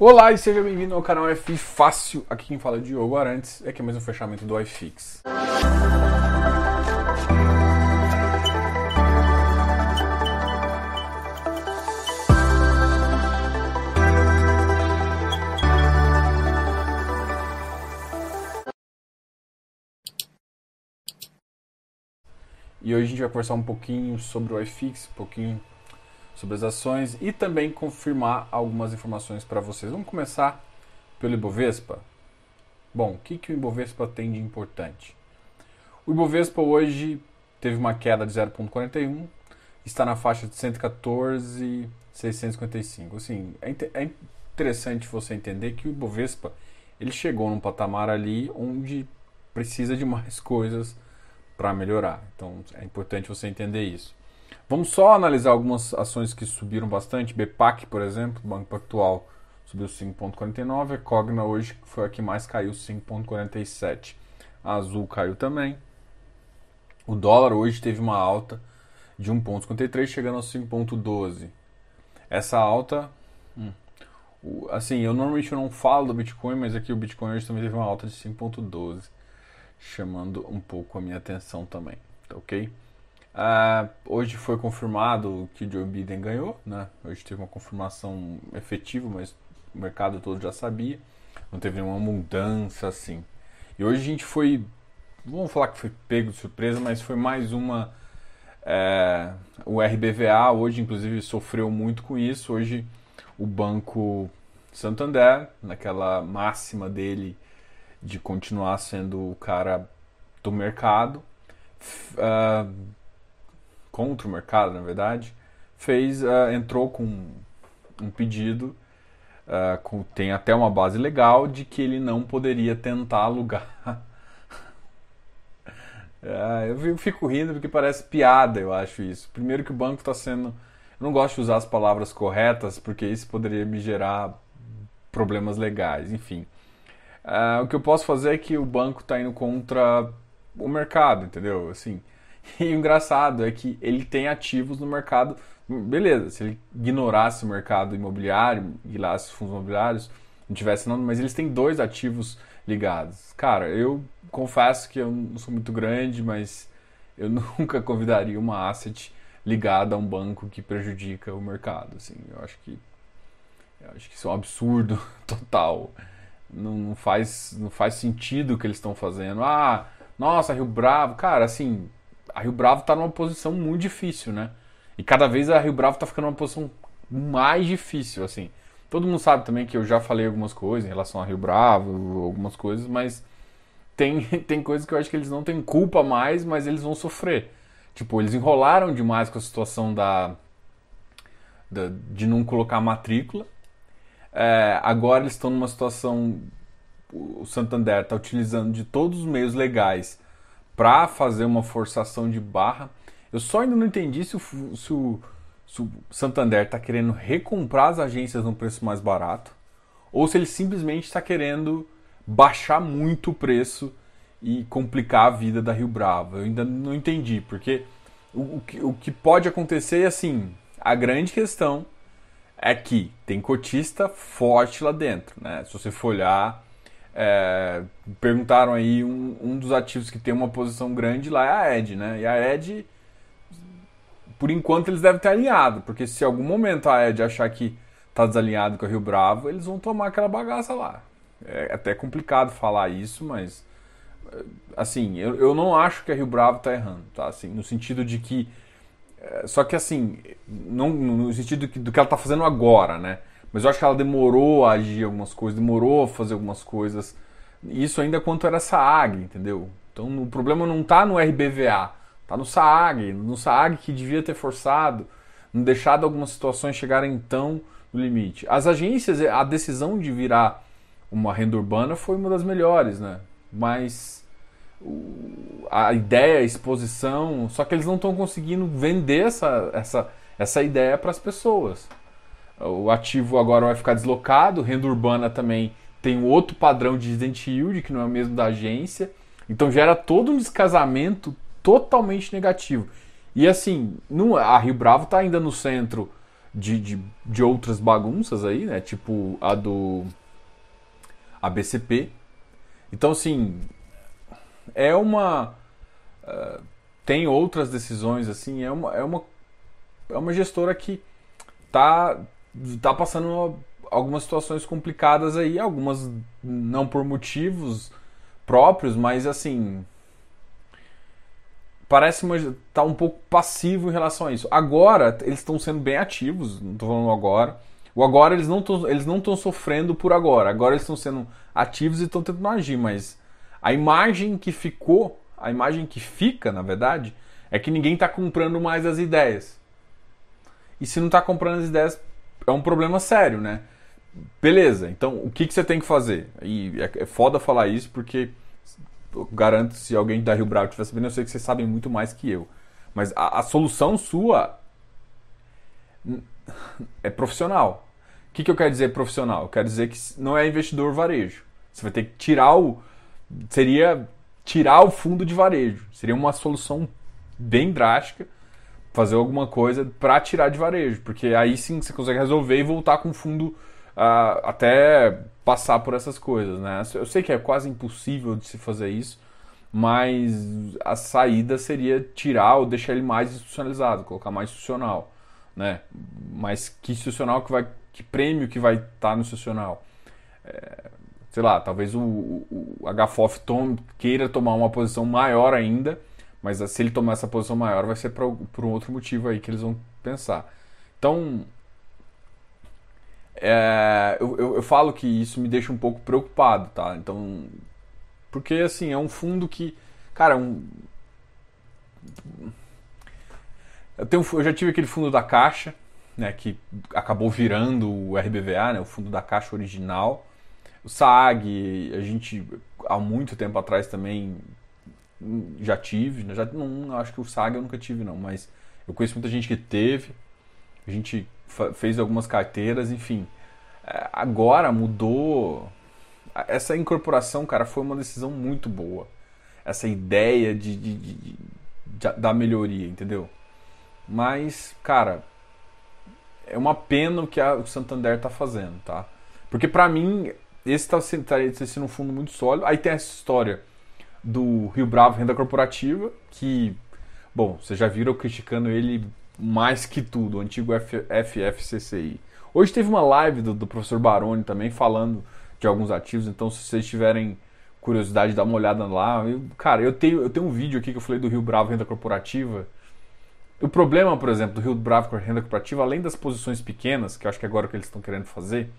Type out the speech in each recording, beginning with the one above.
Olá e seja bem-vindo ao canal F Fácil. Aqui quem fala é Diogo Arantes. Aqui é mais um fechamento do iFix. E hoje a gente vai conversar um pouquinho sobre o iFix, um pouquinho sobre as ações e também confirmar algumas informações para vocês. Vamos começar pelo Ibovespa. Bom, o que, que o Ibovespa tem de importante? O Ibovespa hoje teve uma queda de 0,41, está na faixa de 114,655. Assim, é, é interessante você entender que o Ibovespa ele chegou num patamar ali onde precisa de mais coisas para melhorar. Então é importante você entender isso. Vamos só analisar algumas ações que subiram bastante. BPAC, por exemplo, Banco Pactual, subiu 5,49. A Cogna hoje foi a que mais caiu, 5,47. A Azul caiu também. O dólar hoje teve uma alta de 1,53, chegando a 5,12. Essa alta, hum, assim, eu normalmente não falo do Bitcoin, mas aqui o Bitcoin hoje também teve uma alta de 5,12, chamando um pouco a minha atenção também, tá ok? Uh, hoje foi confirmado que Joe Biden ganhou, né? Hoje teve uma confirmação efetiva, mas o mercado todo já sabia. Não teve nenhuma mudança assim. E hoje a gente foi, vamos falar que foi pego de surpresa, mas foi mais uma. É, o RBVA hoje, inclusive, sofreu muito com isso. Hoje o Banco Santander, naquela máxima dele de continuar sendo o cara do mercado, uh, contra o mercado, na verdade, fez, uh, entrou com um pedido, uh, com, tem até uma base legal, de que ele não poderia tentar alugar. uh, eu fico rindo porque parece piada, eu acho isso. Primeiro que o banco está sendo. Eu não gosto de usar as palavras corretas, porque isso poderia me gerar problemas legais, enfim. Uh, o que eu posso fazer é que o banco está indo contra o mercado, entendeu? Assim, E o engraçado é que ele tem ativos no mercado. Beleza, se ele ignorasse o mercado imobiliário, ignorasse os fundos imobiliários, não tivesse nada, mas eles têm dois ativos ligados. Cara, eu confesso que eu não sou muito grande, mas eu nunca convidaria uma asset ligada a um banco que prejudica o mercado. Assim, eu acho que eu acho que isso é um absurdo total. Não, não faz não faz sentido o que eles estão fazendo. Ah, nossa, Rio Bravo, cara, assim, a Rio Bravo está numa posição muito difícil, né? E cada vez a Rio Bravo está ficando numa posição mais difícil, assim. Todo mundo sabe também que eu já falei algumas coisas em relação a Rio Bravo, algumas coisas, mas tem, tem coisas que eu acho que eles não têm culpa mais, mas eles vão sofrer. Tipo, eles enrolaram demais com a situação da, da de não colocar matrícula. É, agora eles estão numa situação. O Santander está utilizando de todos os meios legais para fazer uma forçação de barra. Eu só ainda não entendi se o, se o, se o Santander está querendo recomprar as agências num preço mais barato ou se ele simplesmente está querendo baixar muito o preço e complicar a vida da Rio Bravo. Eu ainda não entendi, porque o, o, que, o que pode acontecer é assim: a grande questão é que tem cotista forte lá dentro. Né? Se você for olhar é, perguntaram aí um, um, dos ativos que tem uma posição grande lá é a Ed, né? E a Ed, por enquanto, eles devem ter alinhado, porque se algum momento a Ed achar que está desalinhado com a Rio Bravo, eles vão tomar aquela bagaça lá. É até complicado falar isso, mas assim, eu, eu não acho que a Rio Bravo está errando, tá? Assim, no sentido de que é, só que assim, não, no sentido do que, do que ela está fazendo agora, né? Mas eu acho que ela demorou a agir algumas coisas, demorou a fazer algumas coisas. Isso ainda quanto era SAAG, entendeu? Então o problema não está no RBVA, está no SAAG, no SAAG que devia ter forçado, não deixado algumas situações chegarem tão no limite. As agências, a decisão de virar uma renda urbana foi uma das melhores, né? Mas a ideia, a exposição, só que eles não estão conseguindo vender essa, essa, essa ideia para as pessoas. O ativo agora vai ficar deslocado, renda urbana também tem outro padrão de dividend yield, que não é o mesmo da agência. Então gera todo um descasamento totalmente negativo. E assim, não, a Rio Bravo está ainda no centro de, de, de outras bagunças aí, né? Tipo a do ABCP. Então, assim, é uma. Uh, tem outras decisões, assim, é uma, é uma, é uma gestora que tá, tá passando algumas situações complicadas aí, algumas não por motivos próprios, mas assim. Parece tá um pouco passivo em relação a isso. Agora, eles estão sendo bem ativos, não estou falando agora. O agora eles não eles não estão sofrendo por agora. Agora eles estão sendo ativos e estão tentando agir, mas a imagem que ficou, a imagem que fica, na verdade, é que ninguém está comprando mais as ideias. E se não está comprando as ideias, é um problema sério, né? Beleza, então o que, que você tem que fazer? E é, é foda falar isso porque eu garanto se alguém da Rio Bravo estiver sabendo, eu sei que vocês sabem muito mais que eu. Mas a, a solução sua é profissional. O que, que eu quero dizer profissional? Eu quero dizer que não é investidor varejo. Você vai ter que tirar o. Seria tirar o fundo de varejo. Seria uma solução bem drástica fazer alguma coisa para tirar de varejo, porque aí sim você consegue resolver e voltar com fundo uh, até passar por essas coisas, né? Eu sei que é quase impossível de se fazer isso, mas a saída seria tirar ou deixar ele mais institucionalizado, colocar mais institucional, né? Mas que institucional que vai, que prêmio que vai estar tá no institucional? É, sei lá, talvez o, o, o HFOF tome, queira tomar uma posição maior ainda, mas se ele tomar essa posição maior vai ser por, um outro motivo aí que eles vão pensar. Então, é, eu, eu, eu, falo que isso me deixa um pouco preocupado, tá? Então, porque assim, é um fundo que, cara, um, eu, tenho, eu já tive aquele fundo da Caixa, né, que acabou virando o RBVA, né, o fundo da Caixa original. O SAG, a gente há muito tempo atrás também já tive, né, já não acho que o SAG eu nunca tive não, mas eu conheço muita gente que teve. A gente fez algumas carteiras, enfim. É, agora mudou. Essa incorporação, cara, foi uma decisão muito boa. Essa ideia de, de, de, de da melhoria, entendeu? Mas, cara, é uma pena o que a, o Santander tá fazendo, tá? Porque para mim, esse tá, tá sendo um fundo muito sólido. Aí tem essa história do Rio Bravo Renda Corporativa, que, bom, vocês já viram criticando ele mais que tudo, o antigo F, FFCCI. Hoje teve uma live do, do, professor Baroni também falando de alguns ativos, então se vocês tiverem curiosidade, dá uma olhada lá. Eu, cara, eu tenho, eu tenho um vídeo aqui que eu falei do Rio Bravo Renda Corporativa. O problema, por exemplo, do Rio Bravo Renda Corporativa, além das posições pequenas, que eu acho que é agora o que eles estão querendo fazer,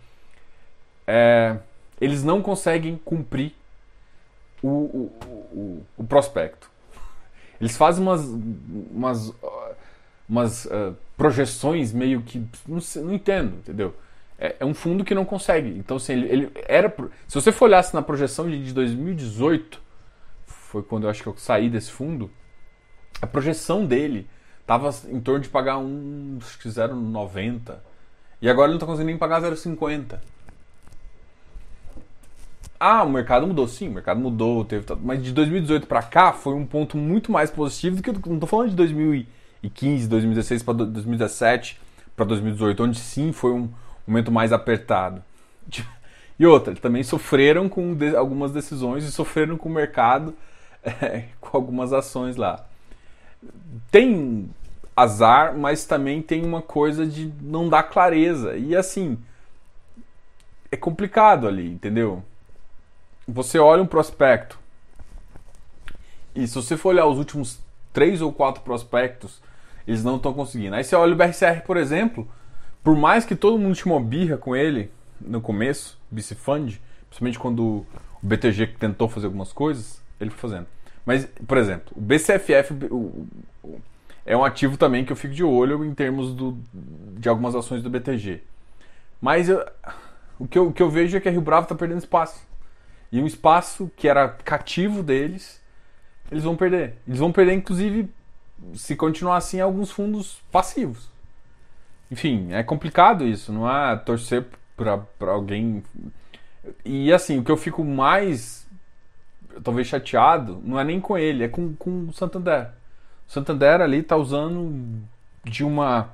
é, eles não conseguem cumprir o, o, o, prospecto. Eles fazem umas, umas umas uh, projeções meio que. Não, não entendo, entendeu? É, é, um fundo que não consegue. Então, assim, ele, ele, era. Se você for olhasse na projeção de, de 2018, foi quando eu acho que eu saí desse fundo, a projeção dele estava em torno de pagar um, acho que 0,90. E agora ele não está conseguindo nem pagar 0,50. Ah, o mercado mudou, sim, o mercado mudou, teve, mas de 2018 para cá foi um ponto muito mais positivo do que não estou falando de 2018 2015, 2016 para 2017 para 2018, onde sim foi um momento mais apertado. E outra, também sofreram com algumas decisões e sofreram com o mercado é, com algumas ações lá. Tem azar, mas também tem uma coisa de não dar clareza. E assim, é complicado ali, entendeu? Você olha um prospecto e se você for olhar os últimos três ou quatro prospectos eles não estão conseguindo. Aí você olha o BRCR, por exemplo, por mais que todo mundo uma birra com ele no começo, Bicifund, principalmente quando o BTG tentou fazer algumas coisas, ele foi fazendo. Mas, por exemplo, o BCFF é um ativo também que eu fico de olho em termos do, de algumas ações do BTG. Mas eu, o, que eu, o que eu vejo é que a Rio Bravo está perdendo espaço. E um espaço que era cativo deles, eles vão perder. Eles vão perder, inclusive, se continuar assim, alguns fundos passivos. Enfim, é complicado isso, não é torcer para alguém. E assim, o que eu fico mais, talvez chateado, não é nem com ele, é com, com o Santander. O Santander ali está usando de uma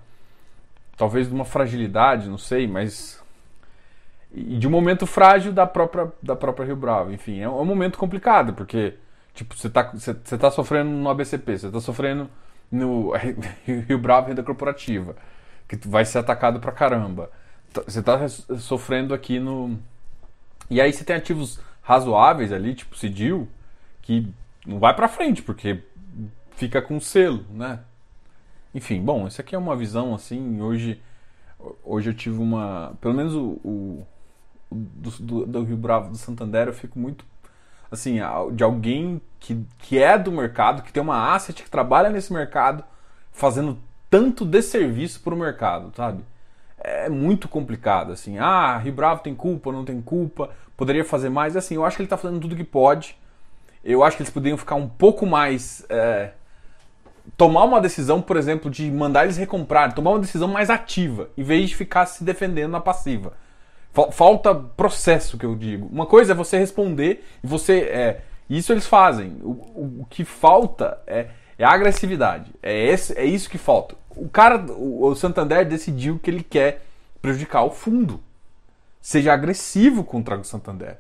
talvez de uma fragilidade, não sei, mas e de um momento frágil da própria da própria Rio Bravo. Enfim, é um, é um momento complicado porque tipo você está você, você tá sofrendo no ABCP, você está sofrendo no Rio Bravo renda corporativa, que vai ser atacado pra caramba. Tá, você está sofrendo aqui no e aí você tem ativos razoáveis ali, tipo Cidil, que não vai para frente porque fica com selo, né? Enfim, bom, isso aqui é uma visão assim. Hoje, hoje eu tive uma, pelo menos o do, do, do, Rio Bravo do Santander, eu fico muito assim de alguém que, que é do mercado, que tem uma asset que trabalha nesse mercado, fazendo tanto desserviço para o mercado, sabe? É muito complicado, assim. Ah, Rio Bravo tem culpa, não tem culpa, poderia fazer mais. Assim, eu acho que ele está fazendo tudo que pode. Eu acho que eles poderiam ficar um pouco mais é, tomar uma decisão, por exemplo, de mandar eles recomprar, tomar uma decisão mais ativa, em vez de ficar se defendendo na passiva. Falta processo, que eu digo. Uma coisa é você responder e você. É, isso eles fazem. O, o, que falta é, é agressividade. É, esse, é isso que falta. O cara, o, o Santander decidiu que ele quer prejudicar o fundo. Seja agressivo contra o Santander.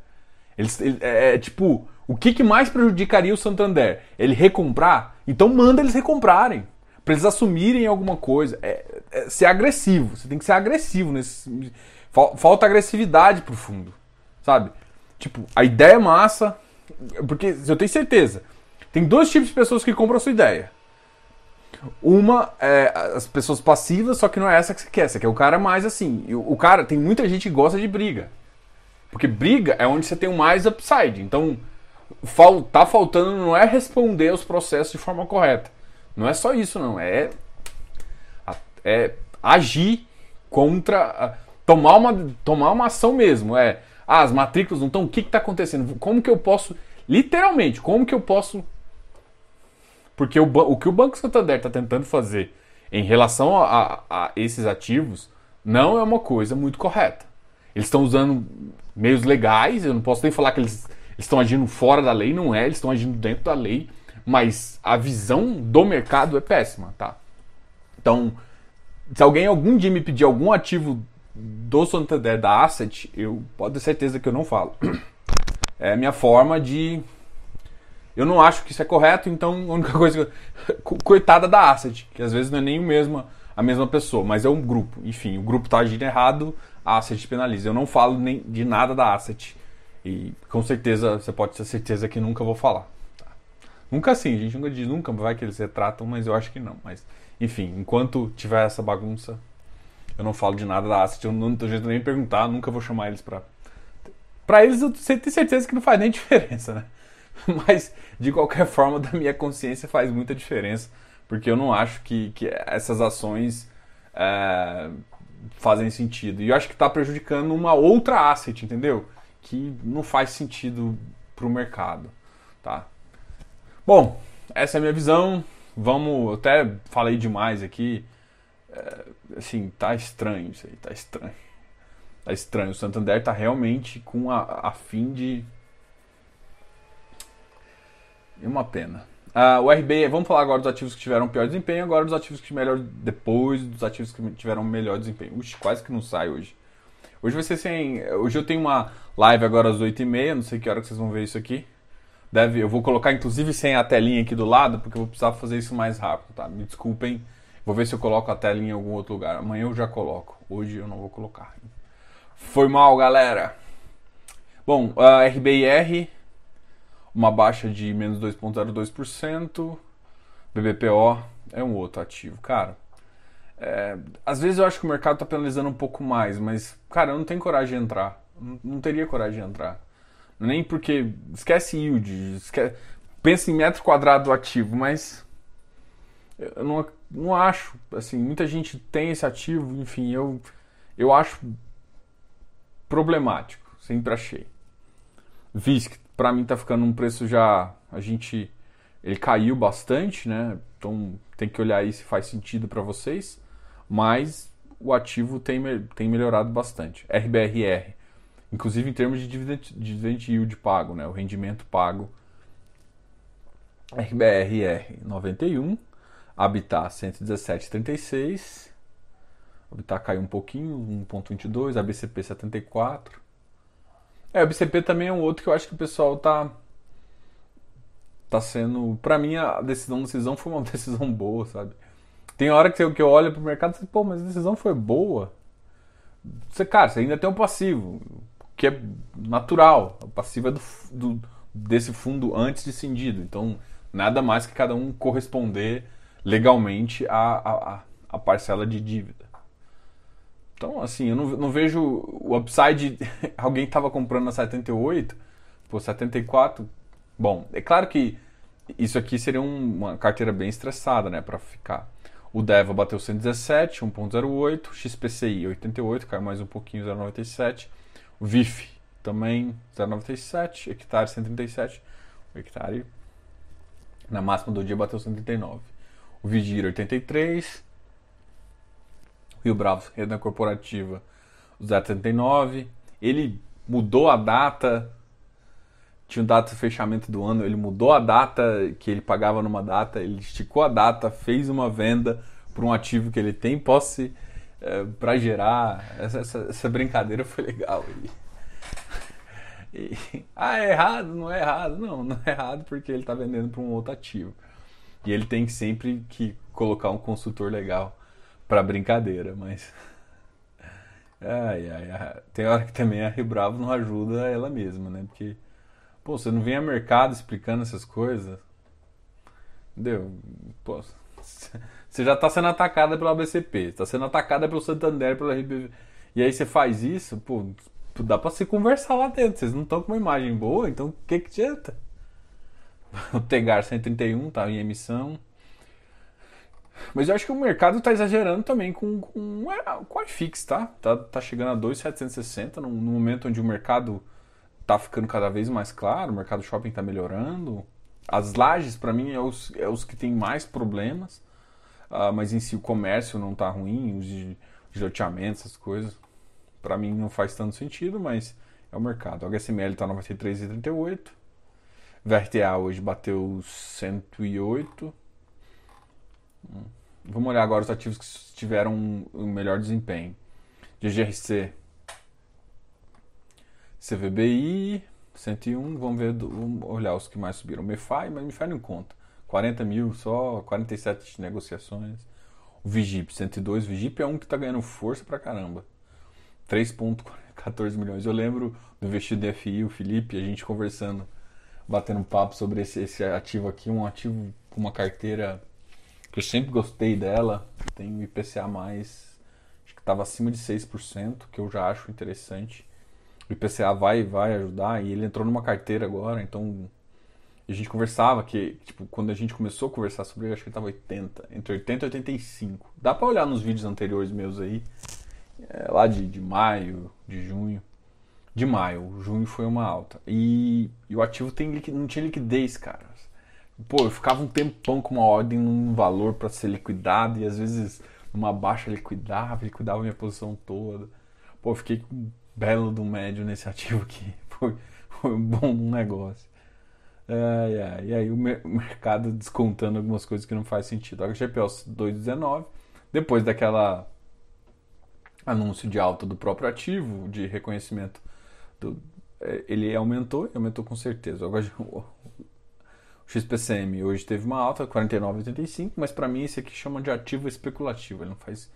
Eles, ele, é, é, tipo, o que, que mais prejudicaria o Santander? Ele recomprar? Então manda eles recomprarem. Para eles assumirem alguma coisa. É, é, ser agressivo. Você tem que ser agressivo nesse. Falta agressividade pro fundo. Sabe? Tipo, a ideia é massa. Porque eu tenho certeza. Tem dois tipos de pessoas que compram a sua ideia. Uma é as pessoas passivas, só que não é essa que você quer. Você quer o cara mais assim. O cara, tem muita gente que gosta de briga. Porque briga é onde você tem o mais upside. Então, fal, tá faltando não é responder aos processos de forma correta. Não é só isso, não. É, é agir contra. Tomar uma, tomar uma ação mesmo. É. Ah, as matrículas não estão. O que está acontecendo? Como que eu posso. Literalmente, como que eu posso. Porque o, o que o Banco Santander está tentando fazer em relação a, a, a esses ativos não é uma coisa muito correta. Eles estão usando meios legais, eu não posso nem falar que eles estão agindo fora da lei, não é, eles estão agindo dentro da lei, mas a visão do mercado é péssima, tá? Então, se alguém algum dia me pedir algum ativo do Santander da Asset, eu pode ter certeza que eu não falo. É a minha forma de. Eu não acho que isso é correto, então a única coisa. Coitada da Asset, que às vezes não é nem o mesmo, a mesma pessoa, mas é um grupo. Enfim, o grupo está agindo errado, a Asset penaliza. Eu não falo nem de nada da Asset. E com certeza, você pode ter certeza que nunca vou falar. Tá? Nunca assim, a gente nunca diz nunca, vai que eles retratam, mas eu acho que não. Mas, enfim, enquanto tiver essa bagunça, eu não falo de nada da Asset, eu não tô nem perguntar, nunca vou chamar eles pra. Pra eles eu tenho certeza que não faz nem diferença, né? Mas, de qualquer forma, da minha consciência faz muita diferença, porque eu não acho que, que essas ações é, fazem sentido. E eu acho que está prejudicando uma outra asset, entendeu? que não faz sentido para o mercado, tá? Bom, essa é a minha visão. Vamos, eu até falei demais aqui. É, assim, tá estranho isso aí, tá estranho. Tá estranho. O Santander tá realmente com a, a fim de. É uma pena. Uh, o RB, vamos falar agora dos ativos que tiveram pior desempenho, agora dos ativos que melhor depois dos ativos que tiveram melhor desempenho. Uxe, quase que não sai hoje. Hoje vai ser sem. Hoje eu tenho uma live agora às 8h30, não sei que hora que vocês vão ver isso aqui. Deve, eu vou colocar inclusive sem a telinha aqui do lado, porque eu vou precisar fazer isso mais rápido, tá? Me desculpem. Vou ver se eu coloco a telinha em algum outro lugar. Amanhã eu já coloco. Hoje eu não vou colocar. Foi mal, galera. Bom, a RBIR, uma baixa de menos 2,02%. BBPO é um outro ativo. Cara, é, às vezes eu acho que o mercado está penalizando um pouco mais, mas, cara, eu não tenho coragem de entrar. Não, não teria coragem de entrar. Nem porque. Esquece yield. Esquece, pensa em metro quadrado do ativo, mas. Eu não, não acho. Assim, muita gente tem esse ativo, enfim, eu, eu acho problemático. Sempre achei. VISC, para mim, tá ficando um preço já. A gente. Ele caiu bastante, né? Então tem que olhar aí se faz sentido para vocês mas o ativo tem, tem melhorado bastante. RBRR, inclusive em termos de dividend, dividend yield pago, né, o rendimento pago. RBRR 91, Habitat 117,36, O Habitat caiu um pouquinho, 1.22, a BCP 74. É, o BCP também é um outro que eu acho que o pessoal tá tá sendo, para mim a decisão decisão foi uma decisão boa, sabe? Tem hora que eu, que eu olho pro mercado e pô, mas a decisão foi boa. Você, cara, você ainda tem um passivo, que é natural. O passivo é do, do, desse fundo antes de cindido. Então, nada mais que cada um corresponder legalmente à, à, à parcela de dívida. Então, assim, eu não, não vejo o upside. Alguém estava comprando na 78, pô, 74. Bom, é claro que isso aqui seria um, uma carteira bem estressada, né, para ficar. O DEVA bateu 117, 1.08, XPCI 88, caiu mais um pouquinho, 0.97. O VIF também 0,97, hectare 137. O hectare na máxima do dia bateu 139. O Vigir 83. Rio Bravo, renda corporativa 0,79. Ele mudou a data. Tinha um data de fechamento do ano, ele mudou a data que ele pagava numa data, ele esticou a data, fez uma venda para um ativo que ele tem posse é, para gerar. Essa, essa, essa, brincadeira foi legal. Ele, e, ah, é errado? Não é errado. Não, não é errado porque ele está vendendo para um outro ativo. E ele tem sempre que colocar um consultor legal para brincadeira, mas. Ai, ai, ai. Tem hora que também a Rio Bravo não ajuda ela mesma, né? Porque, pô, você não vem a mercado explicando essas coisas. Entendeu? Pô, você já está sendo atacada pela BCP, está sendo atacada pelo Santander, pela RBV. E aí você faz isso, pô, dá pra se conversar lá dentro. Vocês não estão com uma imagem boa, então o que que adianta? O Tegar 131 tá em emissão. Mas eu acho que o mercado está exagerando também com, com, com a iFix, tá? tá? Tá chegando a 2,760 no, no momento onde o mercado tá ficando cada vez mais claro, o mercado shopping está melhorando. As lajes, para mim, é os, é os que têm mais problemas. Uh, mas em si o comércio não tá ruim, os de, de loteamento, essas coisas para mim não faz tanto sentido, mas é o mercado. O HSML está 93,38. VRTA hoje bateu 108. Hum. Vamos olhar agora os ativos que tiveram um melhor desempenho. GGRC, CVBI, 101. Vamos ver, vamos olhar os que mais subiram. MEFI, mas MEFI não conta. 40 mil só, 47 negociações. O Vigip, 102. Vigip é um que está ganhando força pra caramba. 3,14 milhões. Eu lembro do investido FI, o Felipe, a gente conversando, batendo um papo sobre esse, esse ativo aqui, um ativo com uma carteira que eu sempre gostei dela, tem o IPCA, acho que estava acima de 6%, que eu já acho interessante. O IPCA vai vai ajudar e ele entrou numa carteira agora, então a gente conversava que, tipo, quando a gente começou a conversar sobre ele, acho que ele estava 80, entre 80 e 85. Dá para olhar nos vídeos anteriores meus aí é, lá de, de maio, de junho. De maio, junho foi uma alta. E, e o ativo tem, não tinha liquidez, cara. Pô, eu ficava um tempão com uma ordem num valor para ser liquidado e às vezes numa baixa liquidava, liquidava minha posição toda. Pô, eu fiquei com um belo do médio nesse ativo aqui. Foi, foi um bom negócio. Ai, ai, e aí o, mer mercado descontando algumas coisas que não faz sentido. A HGPO 2,19, depois daquela anúncio de alta do próprio ativo, de reconhecimento, é, ele aumentou aumentou com certeza. Agora, o XPCM hoje teve uma alta, 49,85, mas para mim esse aqui chama de ativo especulativo. Ele não faz.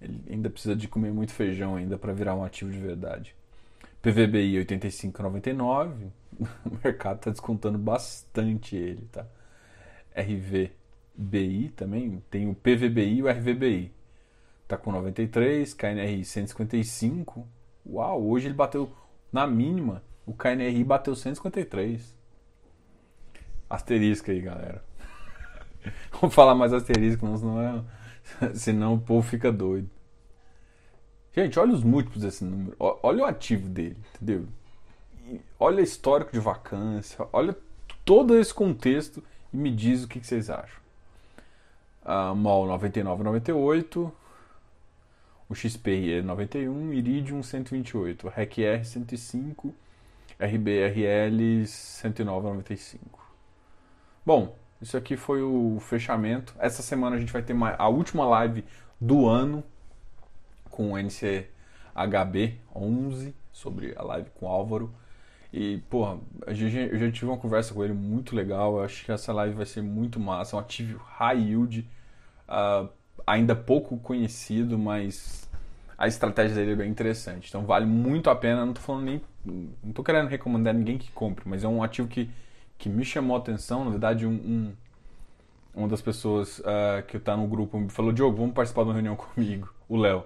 Ele ainda precisa de comer muito feijão ainda para virar um ativo de verdade. PVBI 85,99. O mercado está descontando bastante ele, tá? RVBI também tem o PVBI e o RVBI tá com 93, KNRI 155. Uau, hoje ele bateu na mínima, o KNRI bateu 153. Asterisco aí, galera. Vamos falar mais asterisco, senão, é... senão o povo fica doido. Gente, olha os múltiplos desse número. Olha o ativo dele, entendeu? Olha o histórico de vacância. Olha todo esse contexto e me diz o que, vocês acham. Uh, MOL 99,98 o XP é 91, Iridium 128, REC-R 105, RBRL 109,95. Bom, isso aqui foi o fechamento. Essa semana a gente vai ter a última live do ano. com o NCHB 11 sobre a live com o Álvaro. E, porra, eu já tive uma conversa com ele muito legal. Eu acho que essa live vai ser muito massa. É um ativo high yield, uh, ainda pouco conhecido, mas a estratégia dele é bem interessante. Então vale muito a pena. Não tô falando nem. Não tô querendo recomendar ninguém que compre, mas é um ativo que, que me chamou a atenção. Na verdade, um, um uma das pessoas uh, que está no grupo me falou: Diogo, vamos participar de uma reunião comigo, o Léo.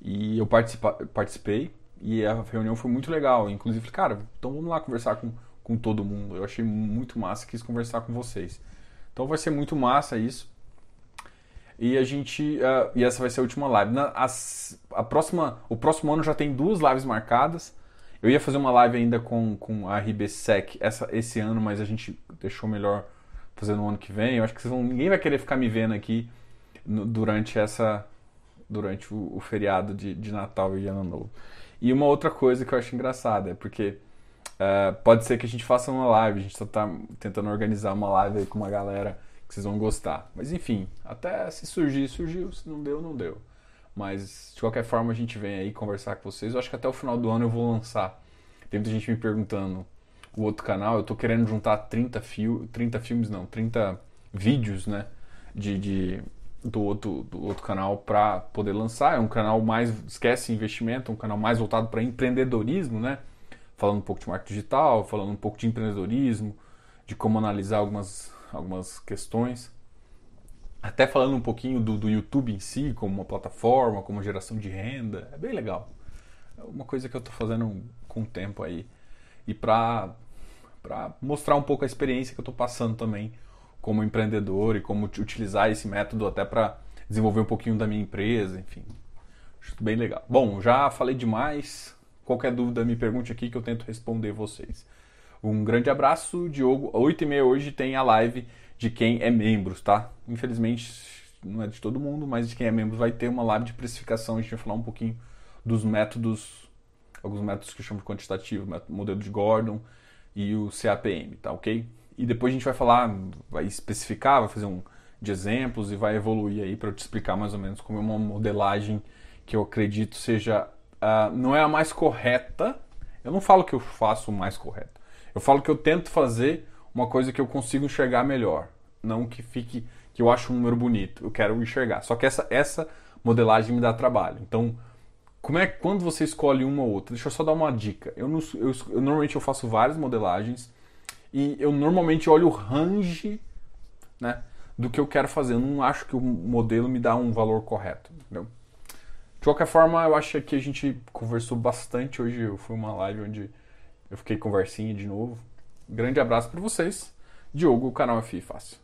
E eu participei e a reunião foi muito legal. Inclusive, cara, então vamos lá conversar com, com todo mundo. Eu achei muito massa, quis conversar com vocês. Então vai ser muito massa isso. E a gente. Uh, e essa vai ser a última live. Na, as, a próxima, o próximo ano já tem duas lives marcadas. Eu ia fazer uma live ainda com, com a RBSEC essa, esse ano, mas a gente deixou melhor fazer no ano que vem. Eu acho que vão, ninguém vai querer ficar me vendo aqui no, durante essa durante o, o feriado de, de, Natal e Ano Novo. E uma outra coisa que eu acho engraçada é porque uh, pode ser que a gente faça uma live, a gente só tá tentando organizar uma live aí com uma galera que vocês vão gostar. Mas enfim, até se surgir, surgiu, se não deu, não deu. Mas de qualquer forma a gente vem aí conversar com vocês. Eu acho que até o final do ano eu vou lançar. Tem muita gente me perguntando o outro canal, eu tô querendo juntar 30, fio, 30 filmes, não, 30 vídeos, né, de, de do, outro, do outro canal para poder lançar. É um canal mais, esquece investimento, um canal mais voltado para empreendedorismo, né, falando um pouco de marketing digital, falando um pouco de empreendedorismo, de como analisar algumas, algumas questões. Até falando um pouquinho do, do YouTube em si, como uma plataforma, como geração de renda. É bem legal. É uma coisa que eu estou fazendo com o tempo aí e para mostrar um pouco a experiência que eu estou passando também como empreendedor e como utilizar esse método até para desenvolver um pouquinho da minha empresa, enfim. Acho bem legal. Bom, já falei demais. Qualquer dúvida me pergunte aqui que eu tento responder vocês. Um grande abraço, Diogo. 8 e meia hoje tem a live de quem é membros, tá? Infelizmente não é de todo mundo, mas de quem é membro vai ter uma live de precificação. A gente vai falar um pouquinho dos métodos alguns métodos que eu chamo de quantitativo, modelo de Gordon e o CAPM, tá ok? E depois a gente vai falar, vai especificar, vai fazer um de exemplos e vai evoluir aí para eu te explicar mais ou menos como é uma modelagem que eu acredito seja uh, não é a mais correta. Eu não falo que eu faço o mais correto. Eu falo que eu tento fazer uma coisa que eu consigo enxergar melhor, não que fique que eu acho um número bonito. Eu quero enxergar. Só que essa essa modelagem me dá trabalho. Então como é quando você escolhe uma ou outra? Deixa eu só dar uma dica. Eu, não, eu, eu normalmente eu faço várias modelagens e eu normalmente olho o range, né, do que eu quero fazer. Eu não acho que o modelo me dá um valor correto, entendeu? De qualquer forma, eu acho que a gente conversou bastante hoje. Fui uma live onde eu fiquei conversinha de novo. Grande abraço para vocês. Diogo, canal é FI Fácil.